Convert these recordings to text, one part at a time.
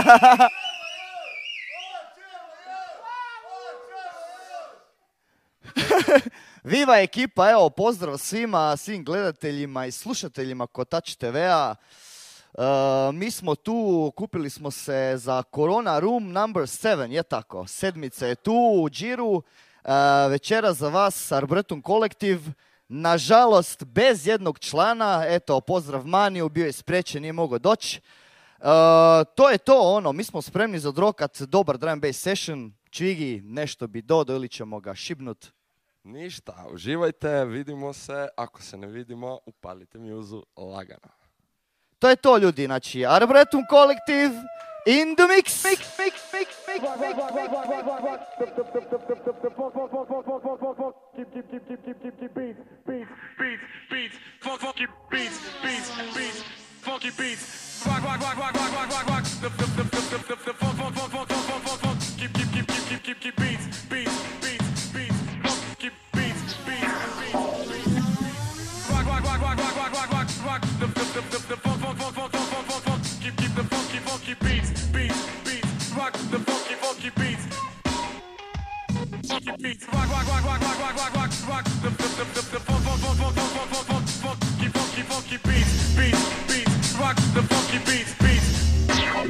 Viva ekipa, evo pozdrav svima, svim gledateljima i slušateljima Kotač TV-a. E, mi smo tu, kupili smo se za Corona Room number 7, je tako. Sedmica je tu u Džiru, e, večera za vas s Arbretum Kolektiv. Nažalost, bez jednog člana, eto, pozdrav Maniju, bio je sprečen, nije mogao doći to je to ono, mi smo spremni za zadrokat dobar drum bass session. Čvigi, nešto bi dodo ili ćemo ga šibnut. Ništa, uživajte, vidimo se, ako se ne vidimo, upalite mjuzu lagano. To je to ljudi, znači Arbretum Kolektiv in the mix! mix, mix, mix, mix, mix, mix, mix. Rock, rock, rock, rock, rock, rock, rock, rock. The, the, the, the, the, the, the, funk, funk, funk, funk, funk, funk, funk, funk. Keep, keep, keep, keep, keep, keep, keep beats, beats, beats, beats. Funk, keep beats, beats, beats, beats. Rock, rock, rock, rock, rock, rock, rock, rock, rock. The, the, the, the, the funk, funk, funk, funk, funk, funk, funk, funk. Keep, keep the funky, funky beats, beats, beats. Rock the funky, funky beats. Funky beats. Rock, rock, rock, rock, rock, rock, rock, rock, rock. The, the, the, the, the funk, funk, funk, funk, funk, funk, funk, funk. Funky, funky, funky beats, beats, beats. Rock the funky.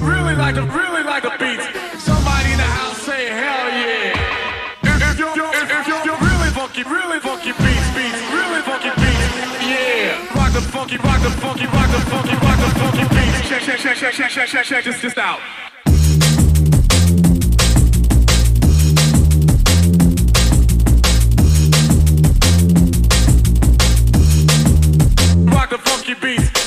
really like a, really like a beat. Somebody in the house say hell yeah. If, if you're, if, if you're really funky, really funky beats, beats, really funky beats, yeah. Rock the funky, rock the funky, rock the funky, rock the funky beats. Check, check, check, check, check, check, check, check just, just out. Rock the funky beats.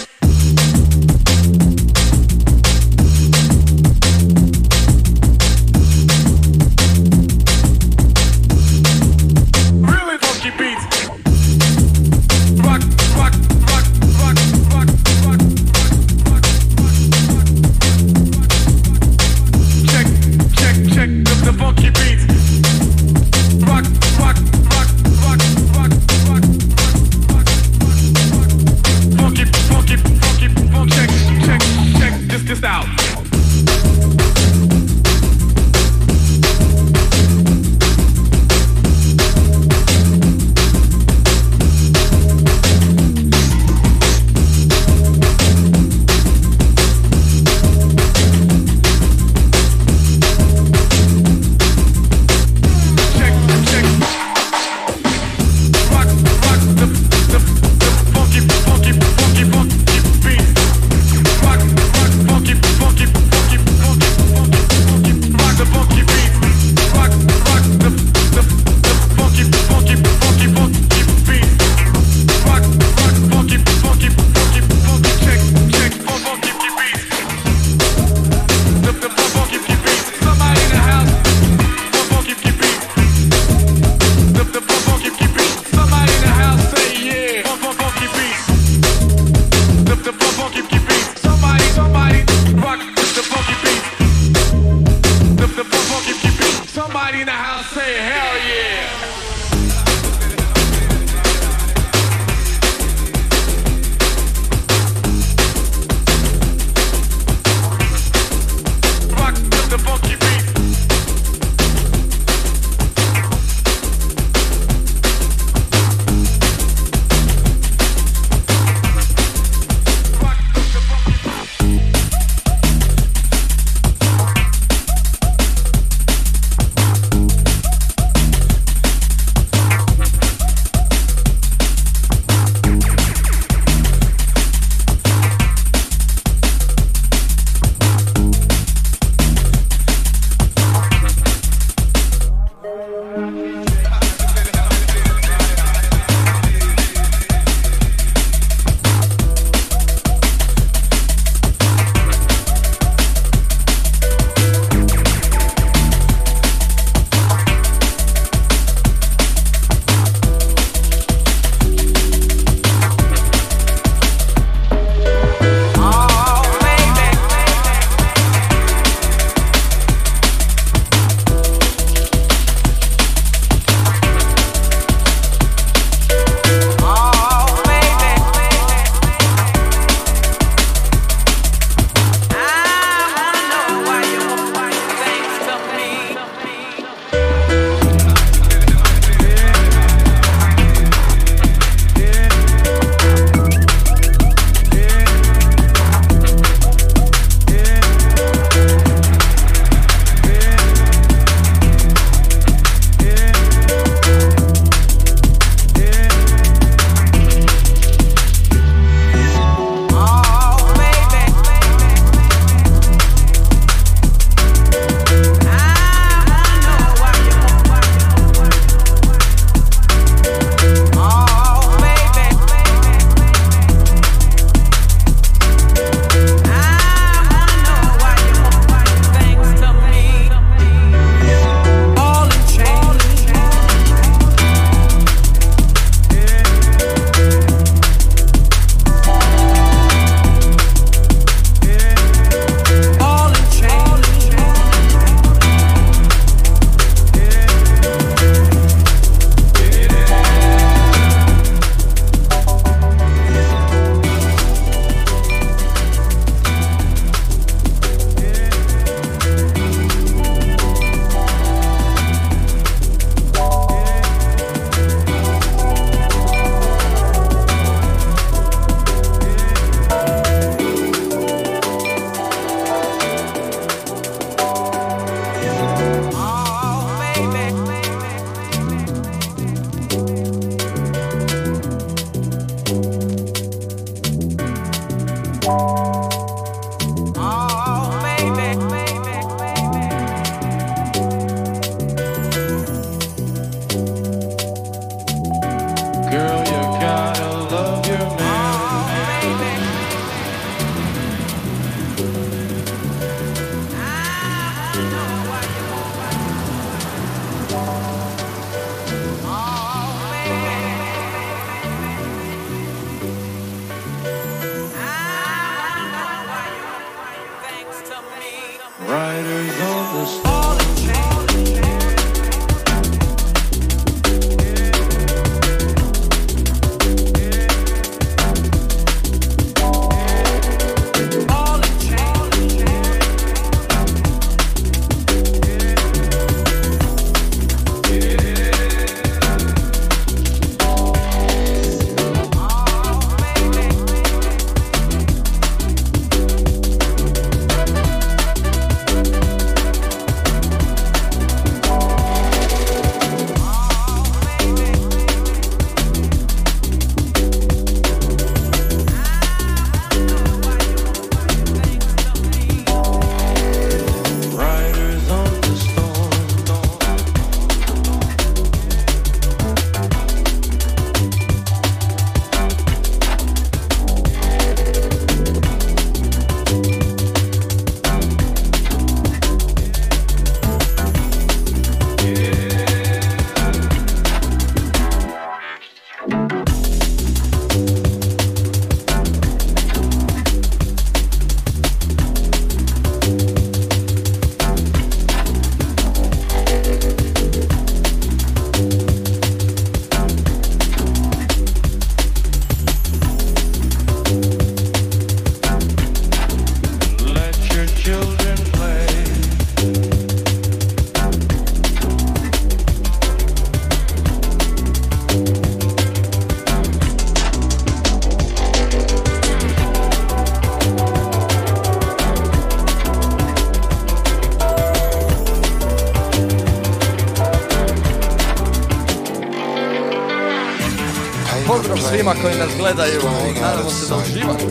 svima koji nas gledaju. Nadamo se da uživate.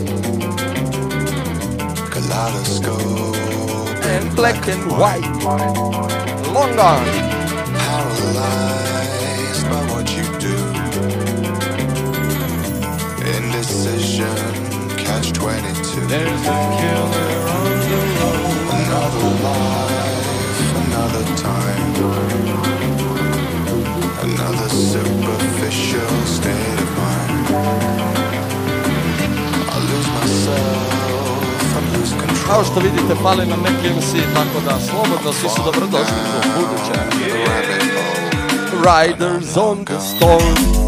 And black and white. Long gone. Paralyzed by what you do. Indecision, catch 22. There's a killer Kao što vidite, pali nam neki MC, tako da slobodno, svi su dobrodošli u buduće. Riders on the storm.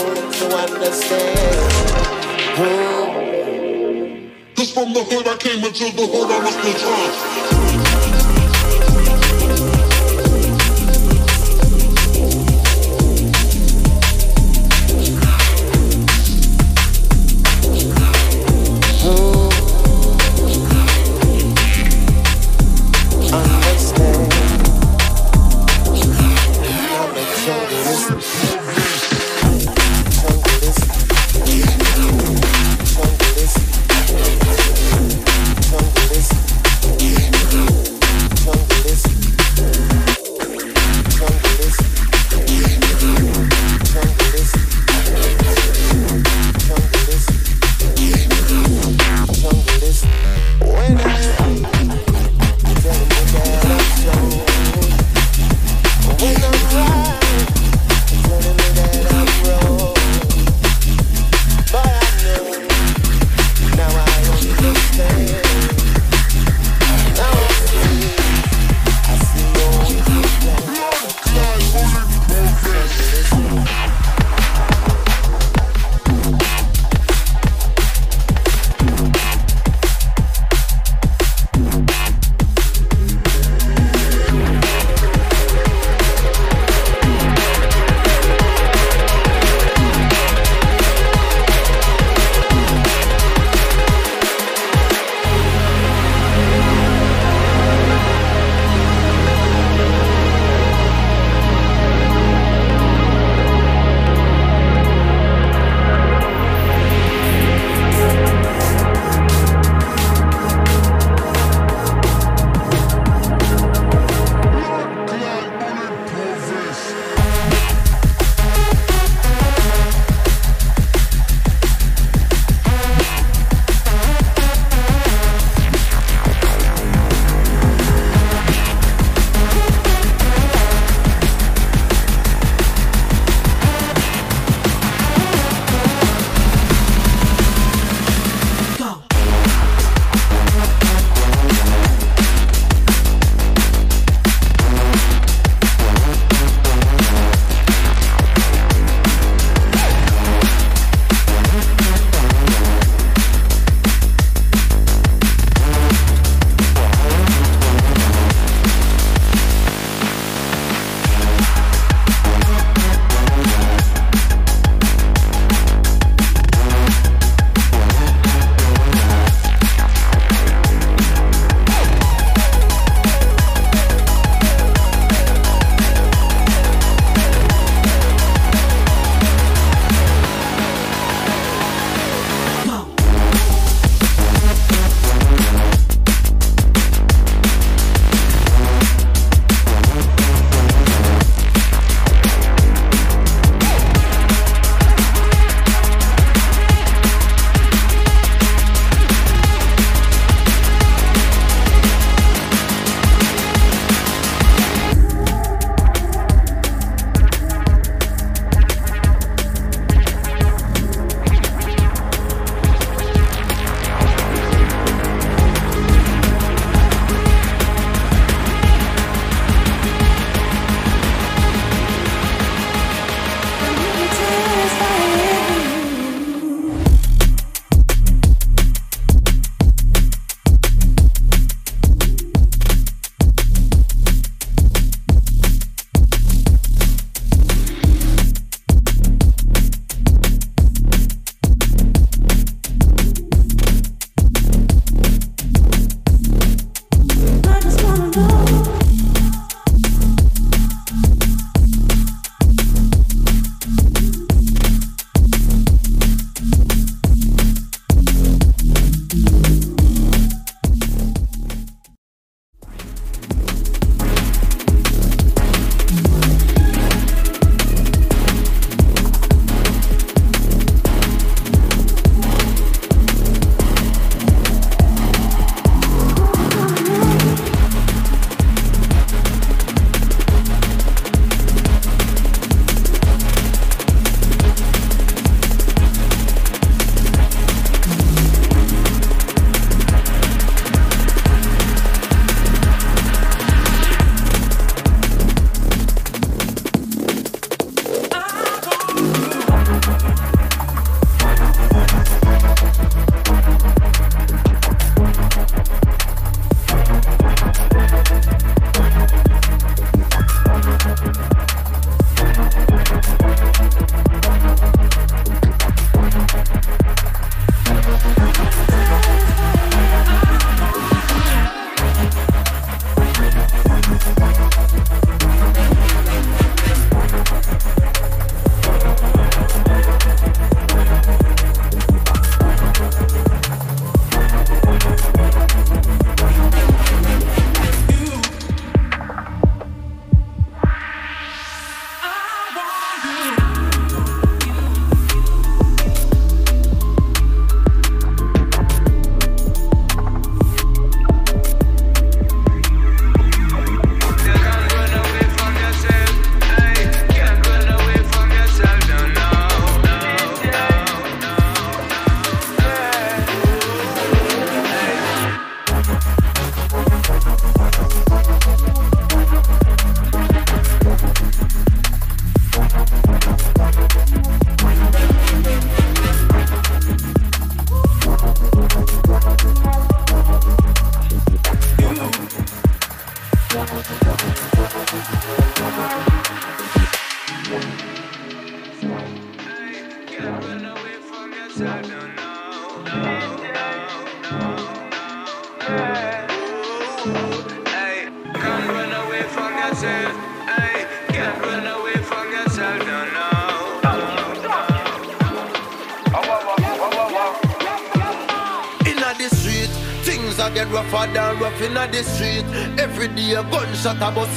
to understand. Cause from the hood I came into the hood I must be trust.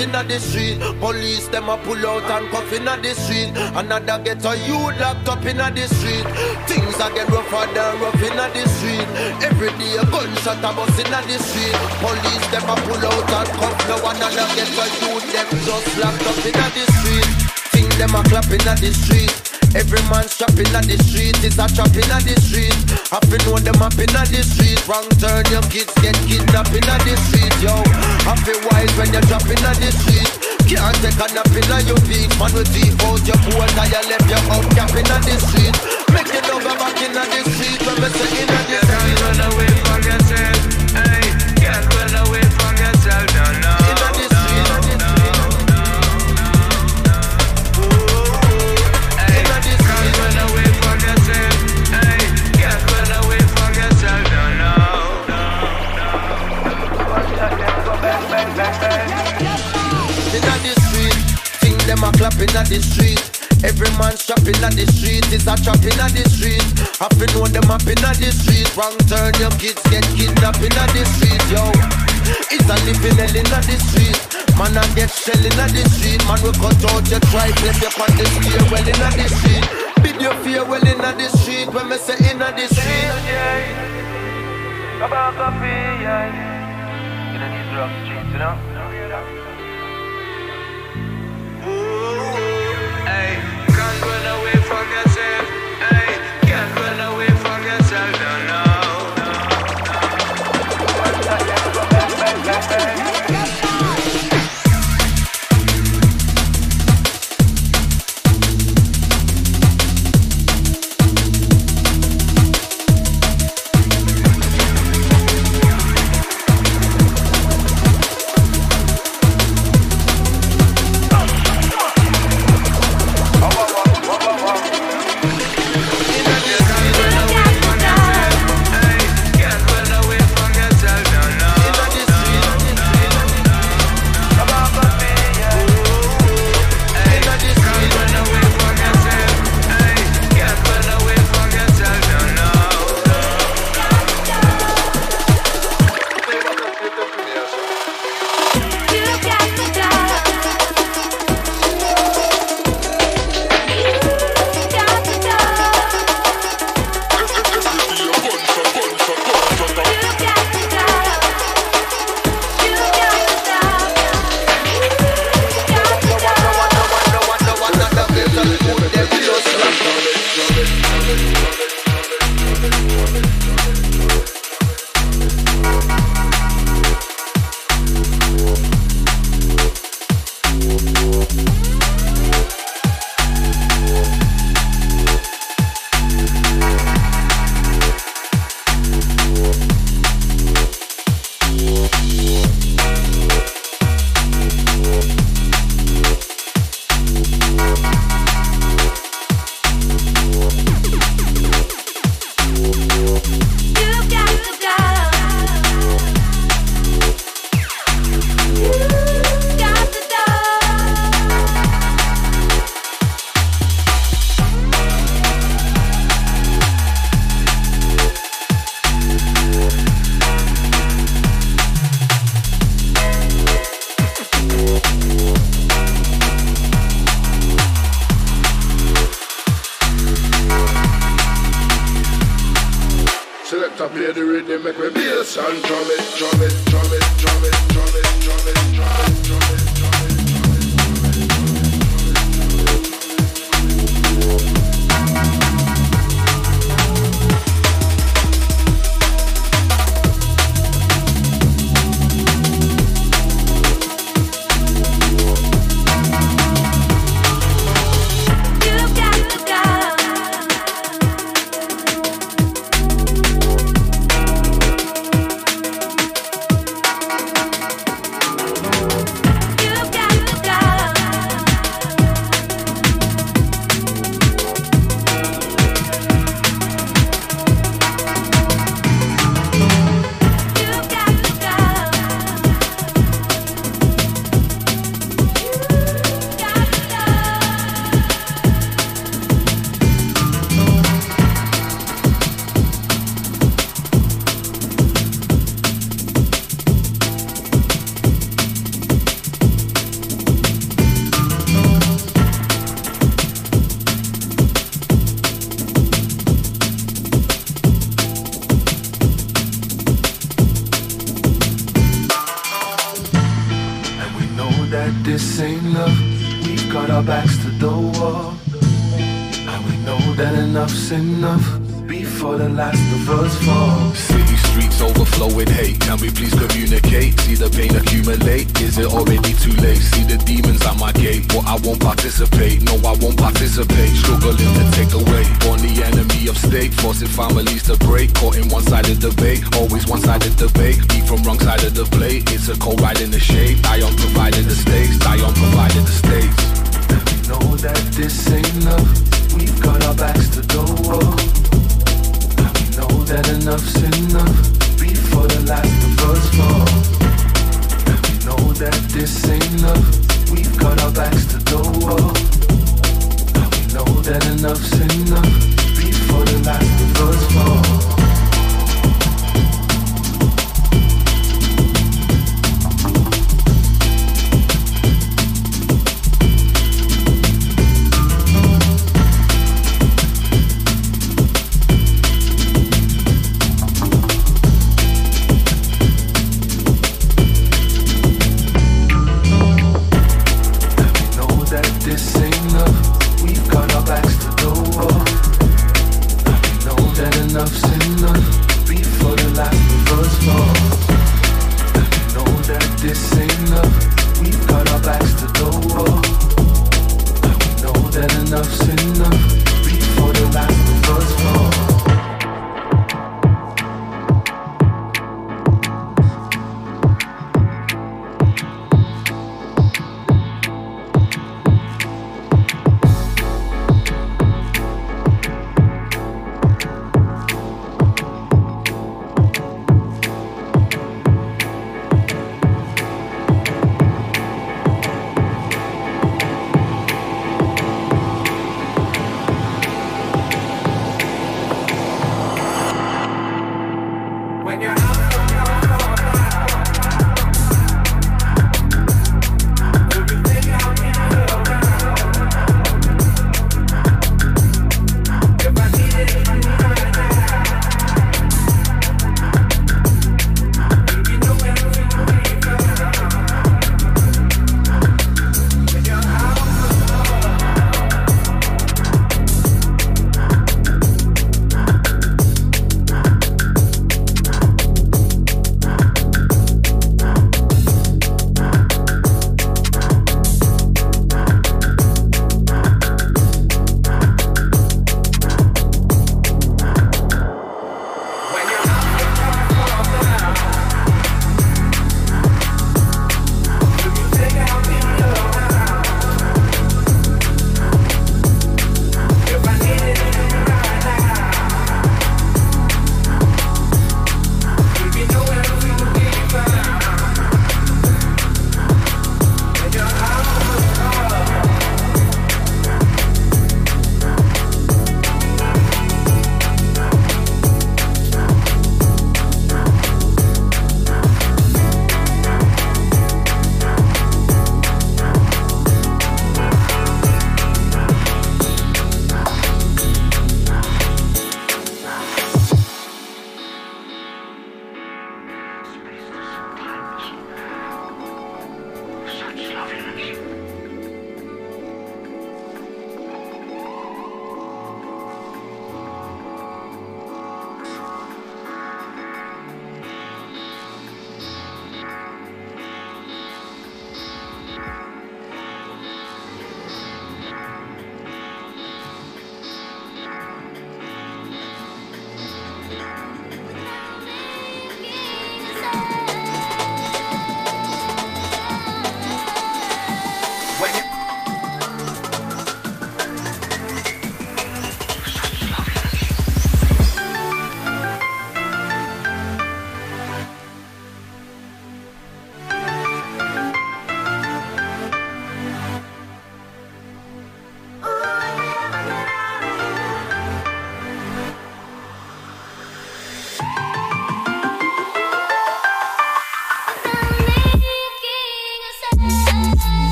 in the street. Police them a pull out and cuff in the street. Another get a locked up in the street. Things a get rougher than rough in the street. Every day a gunshot a bust in the street. Police them a pull out and cuff no another get a youth them just locked up in the street. Things them a clap in the street. Every man shopping at the street is a shopping at the street. Happy know them happen at the street. Wrong turn, your kids get kidnapped in at the street, yo. Happy wise when you're dropping at the street. Can't take a nap in your feet. Man with deep out your poor tire left your out cap in at the street. Make it over back in the street when we say in at the street. Run away from yourself. at the street. Every man shopping at the street is a trapping at the street. I feel know them up in at the street. Wrong turn, your kids get kidnapped in at the street, yo. It's a living hell in the street. Man, I get shelling at the street. Man, we cut out your tribe, left your on the steer well in the street. Bid your fear well in the street. When me say in the street. About coffee, yeah. In these rough streets, you know.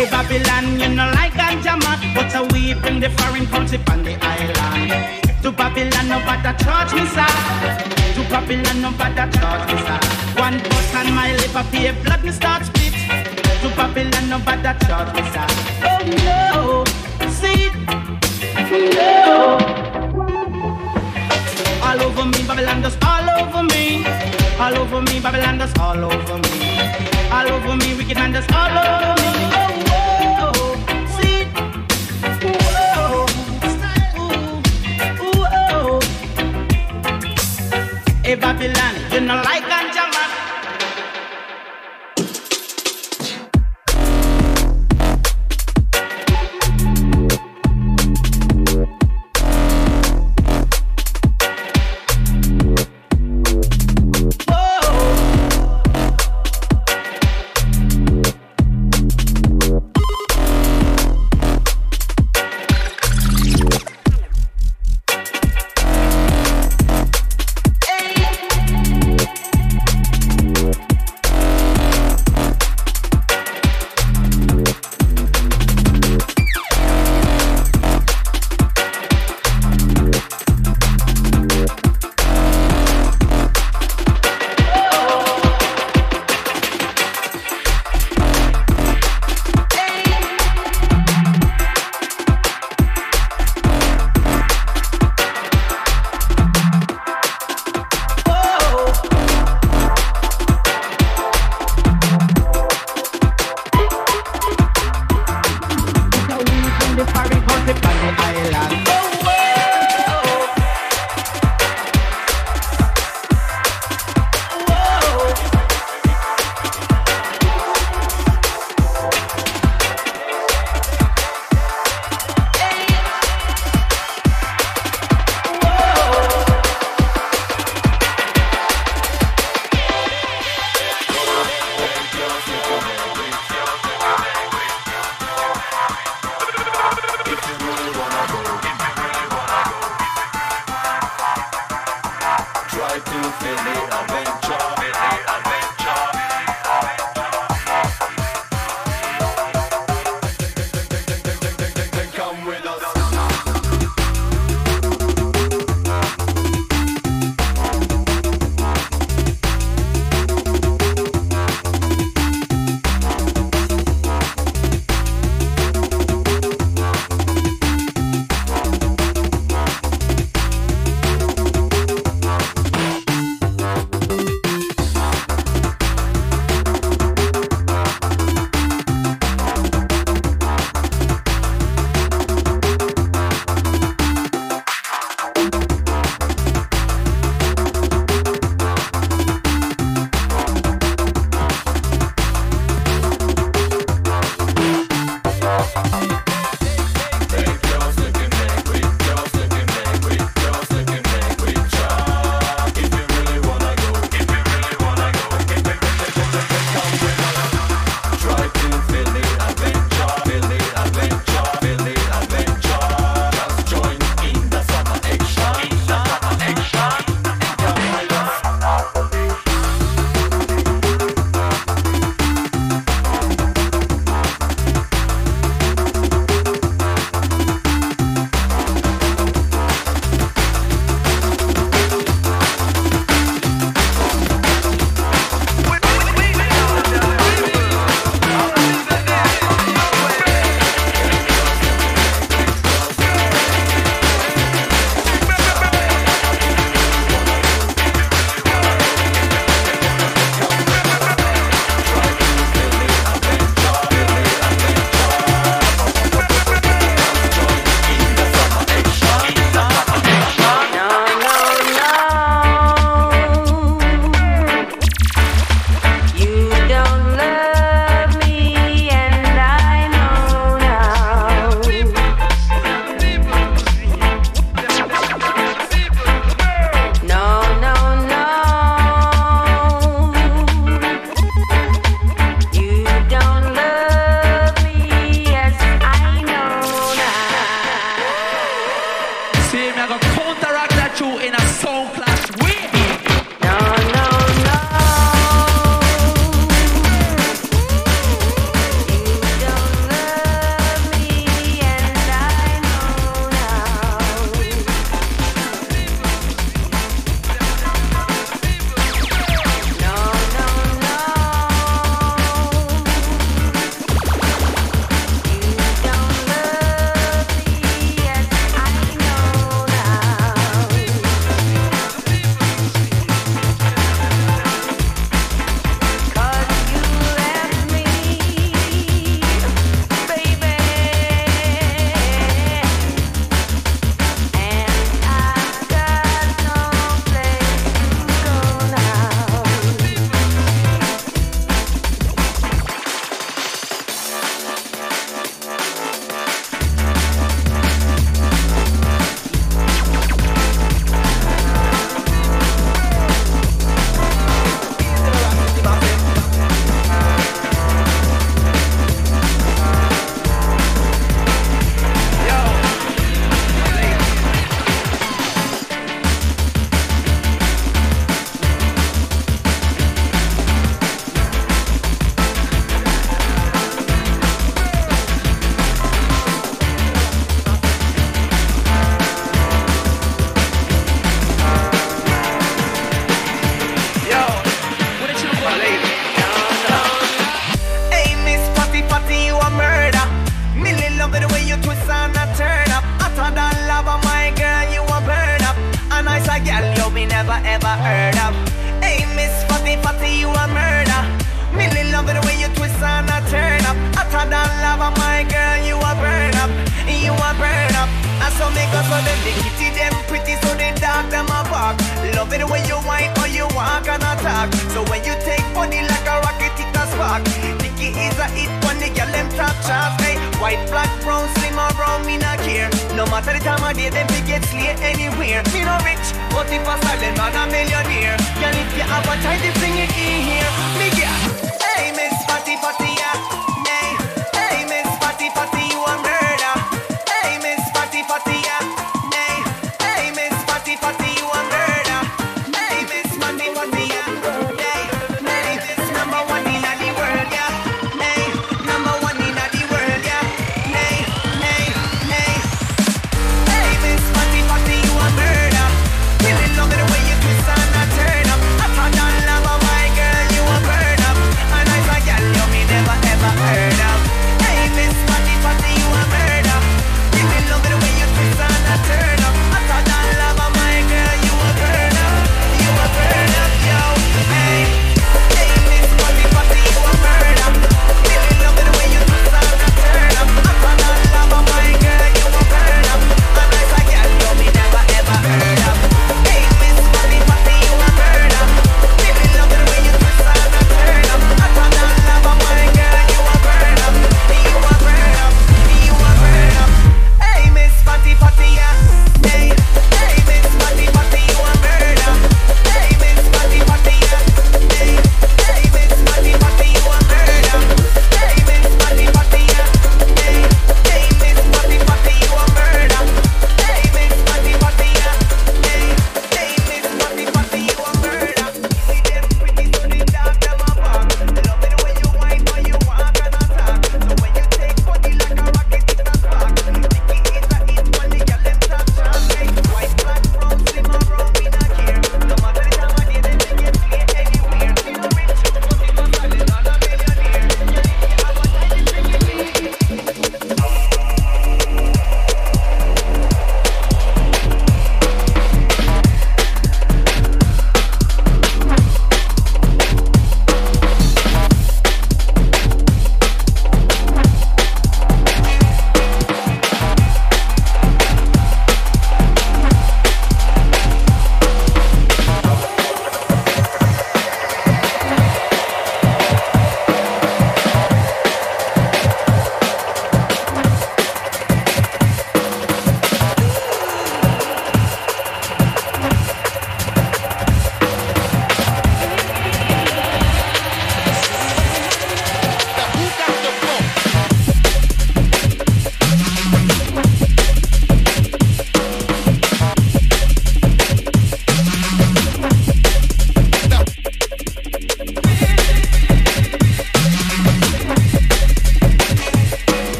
To Babylon, you know like ganja man, but a we bring the foreign country from the island. To Babylon, no bother charge me, sir. To Babylon, no bother charge me, sir. One bus and my liver pay blood, me start split. To Babylon, no bother charge me, sir. Oh no, see it, no all over me, Babylon just all over me. All over me, Babylon just all over me all over me, wicked and just all over me. Oh, oh, oh, oh, oh. oh. Babylon, you know like that. som claro.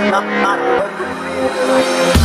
Not, not,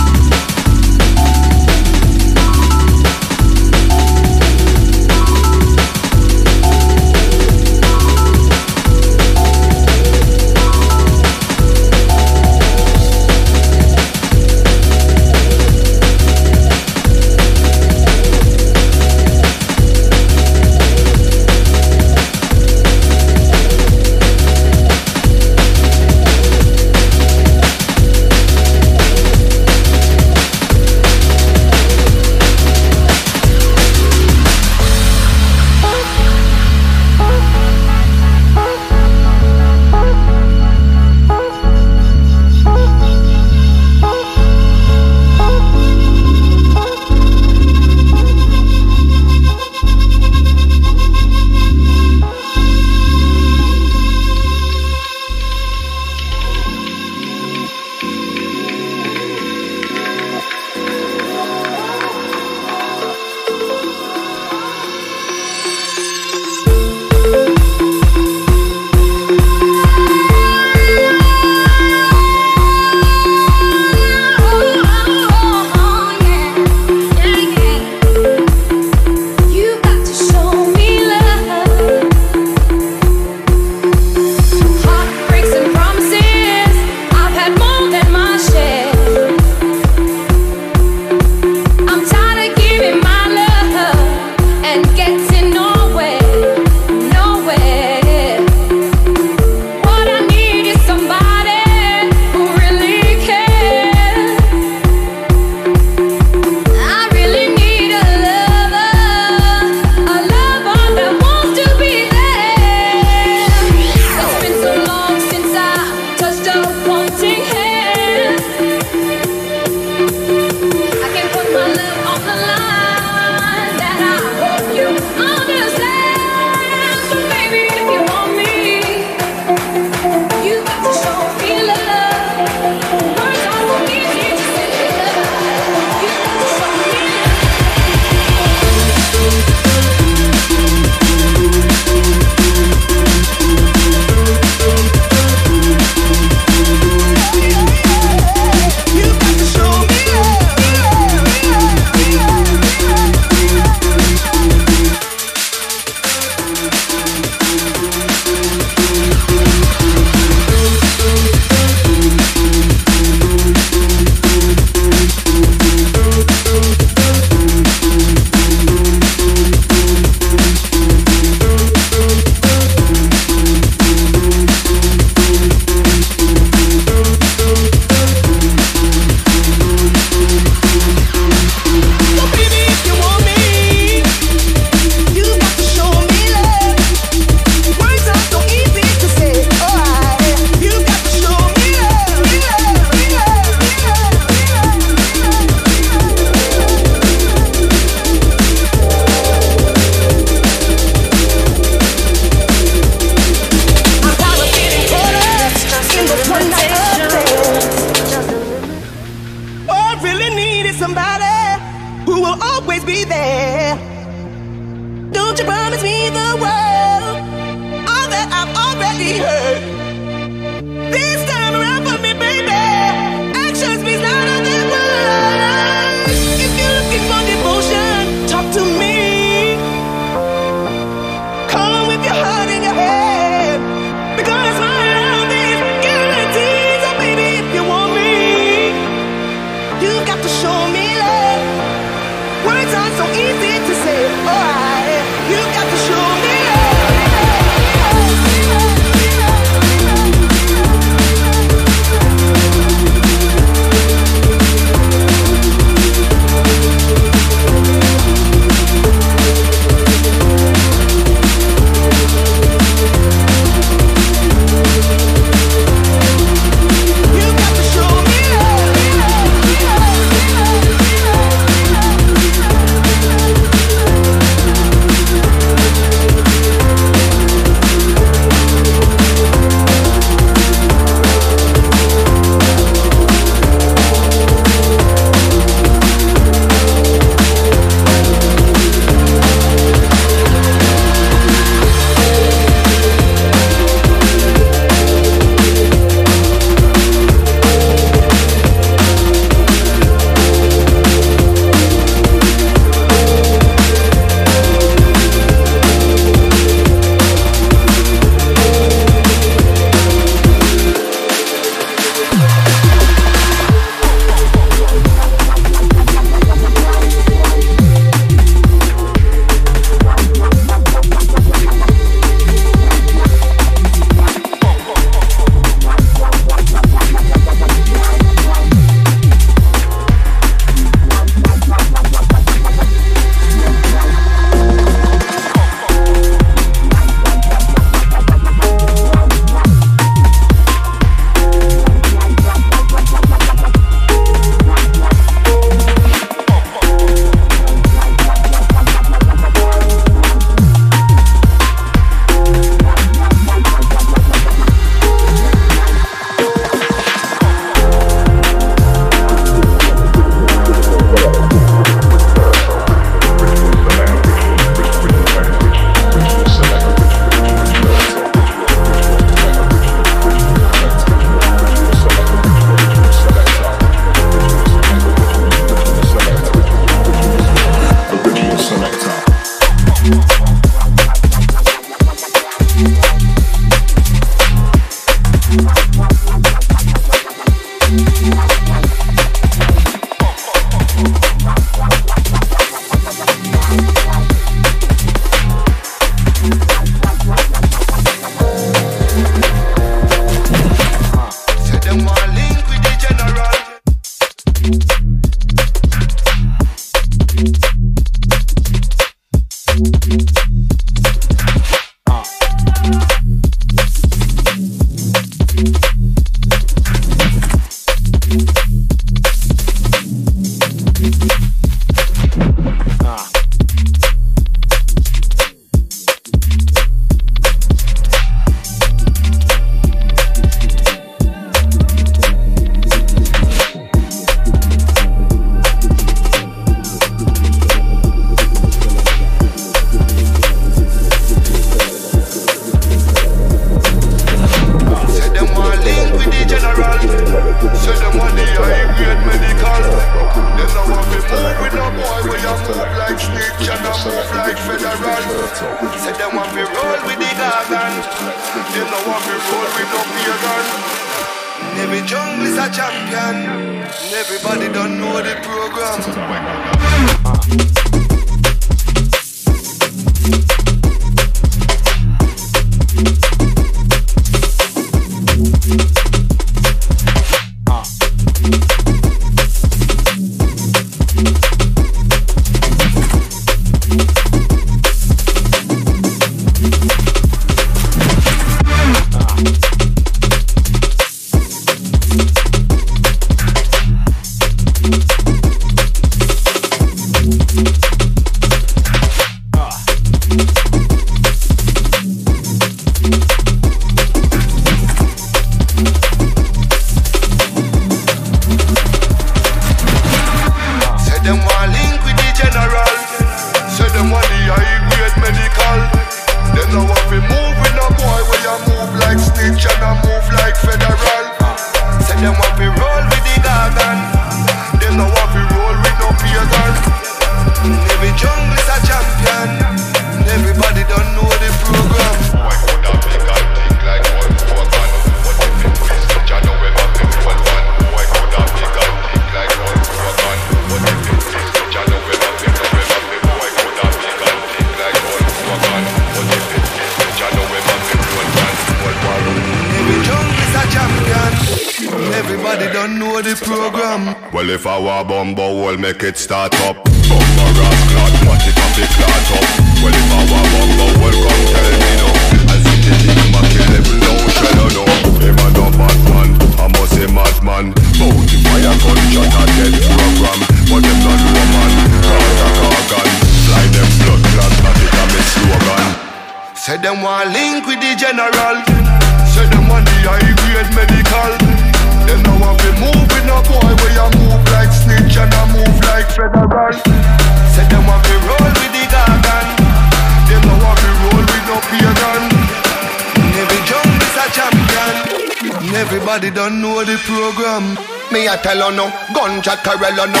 Carolina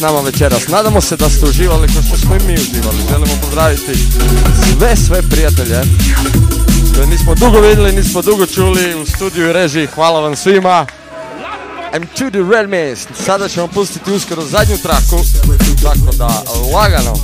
nama večeras. Nadamo se da ste uživali kao što smo i mi uživali. Želimo pozdraviti sve, sve prijatelje koje nismo dugo vidjeli, nismo dugo čuli u studiju i režiji. Hvala vam svima. I'm to the red mist. Sada ćemo pustiti uskoro zadnju traku, tako da lagano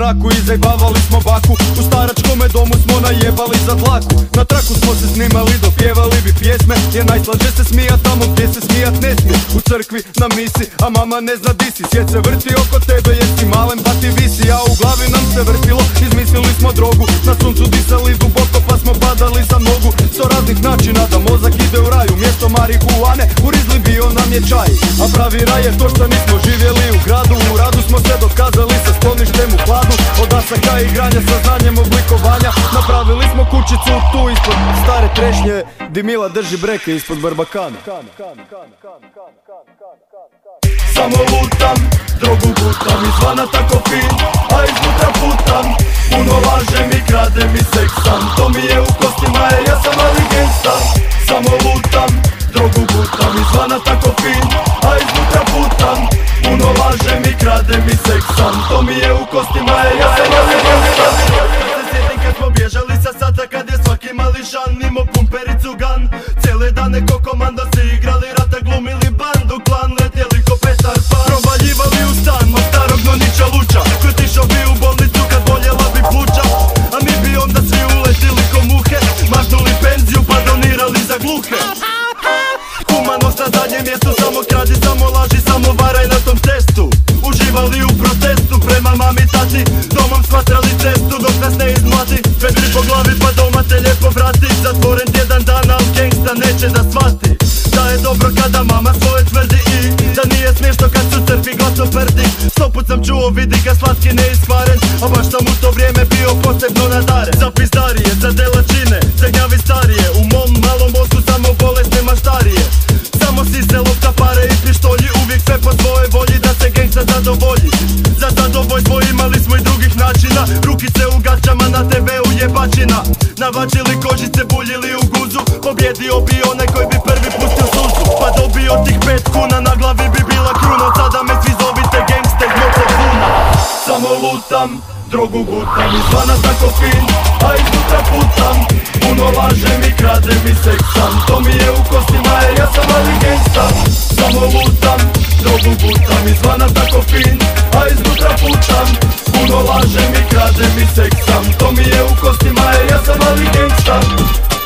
mraku i smo baku U staračkome domu smo najebali za dlaku Na traku smo se snimali, dopjevali bi pjesme Jer najslađe se smija tamo gdje se smijat ne smije U crkvi, na misi, a mama ne zna di si Svijet se vrti oko tebe jesi malen pa ti visi A u glavi nam se vrtilo, izmislili smo drogu Na suncu disali duboko pa smo padali za nogu Sto raznih načina da mozak ide u raju Mjesto marihuane u rizli bio nam je čaj A pravi raj je to što nismo živjeli u gradu U radu smo se dokazali skloništem u hladnu Od asaka i igranja sa znanjem oblikovanja Napravili smo kućicu tu ispod stare trešnje Dimila drži breke ispod barbakana Samo lutam, drogu gutam Izvana tako fin, a iznutra putam Puno lažem i kradem i seksam To mi je u kostima e, ja sam ali gensta Samo lutam, drogu gutam Izvana tako fin, a iznutra putam puno lažem mi, krade mi seksan To mi je u kostima, e, ja sam Kad se sjetim kad smo bježali sa sata kad je svaki mališan imao pumpericu gan Cijele dane ko komanda si igrali rata glumili bandu klan Letjeli ko petar pan Provaljivali u stan, od starog no luča Sve po glavi pa doma te lijepo vrati Zatvoren tjedan dan al gangsta neće da shvati Da je dobro kada mama svoje tvrdi I da nije smiješno kad su crkvi glasno prdi put sam čuo, vidi ga slatki neiskvaren A baš sam u to vrijeme bio posebno nadaren Za pizdarije, za delačine, za gnjavi starije U mom malom osu, samo bolest nema starije Samo se lopta, pare i pištolji Uvijek sve po svoje volji da se gangsta zadovolji Za zadovoljstvo imali smo i drugih načina Rukice u gaćama na tebe bačina Navačili kožice, buljili u guzu Pobjedio bi onaj koji bi prvi pustio suzu Pa dobio tih pet kuna, na glavi bi bila kruna Od sada me svi zovite gangster, mnogo kuna Samo lutam, drogu gutam Izvana tako fin, a iznutra putam Puno lažem i kradem i seksam To mi je u kostima ja sam Ali gangsta Samo lutam, drogu gutam Izvana tako fin, a iznutra putam Puno lažem i kradem i seksam To mi je u kostima ja sam Ali gangsta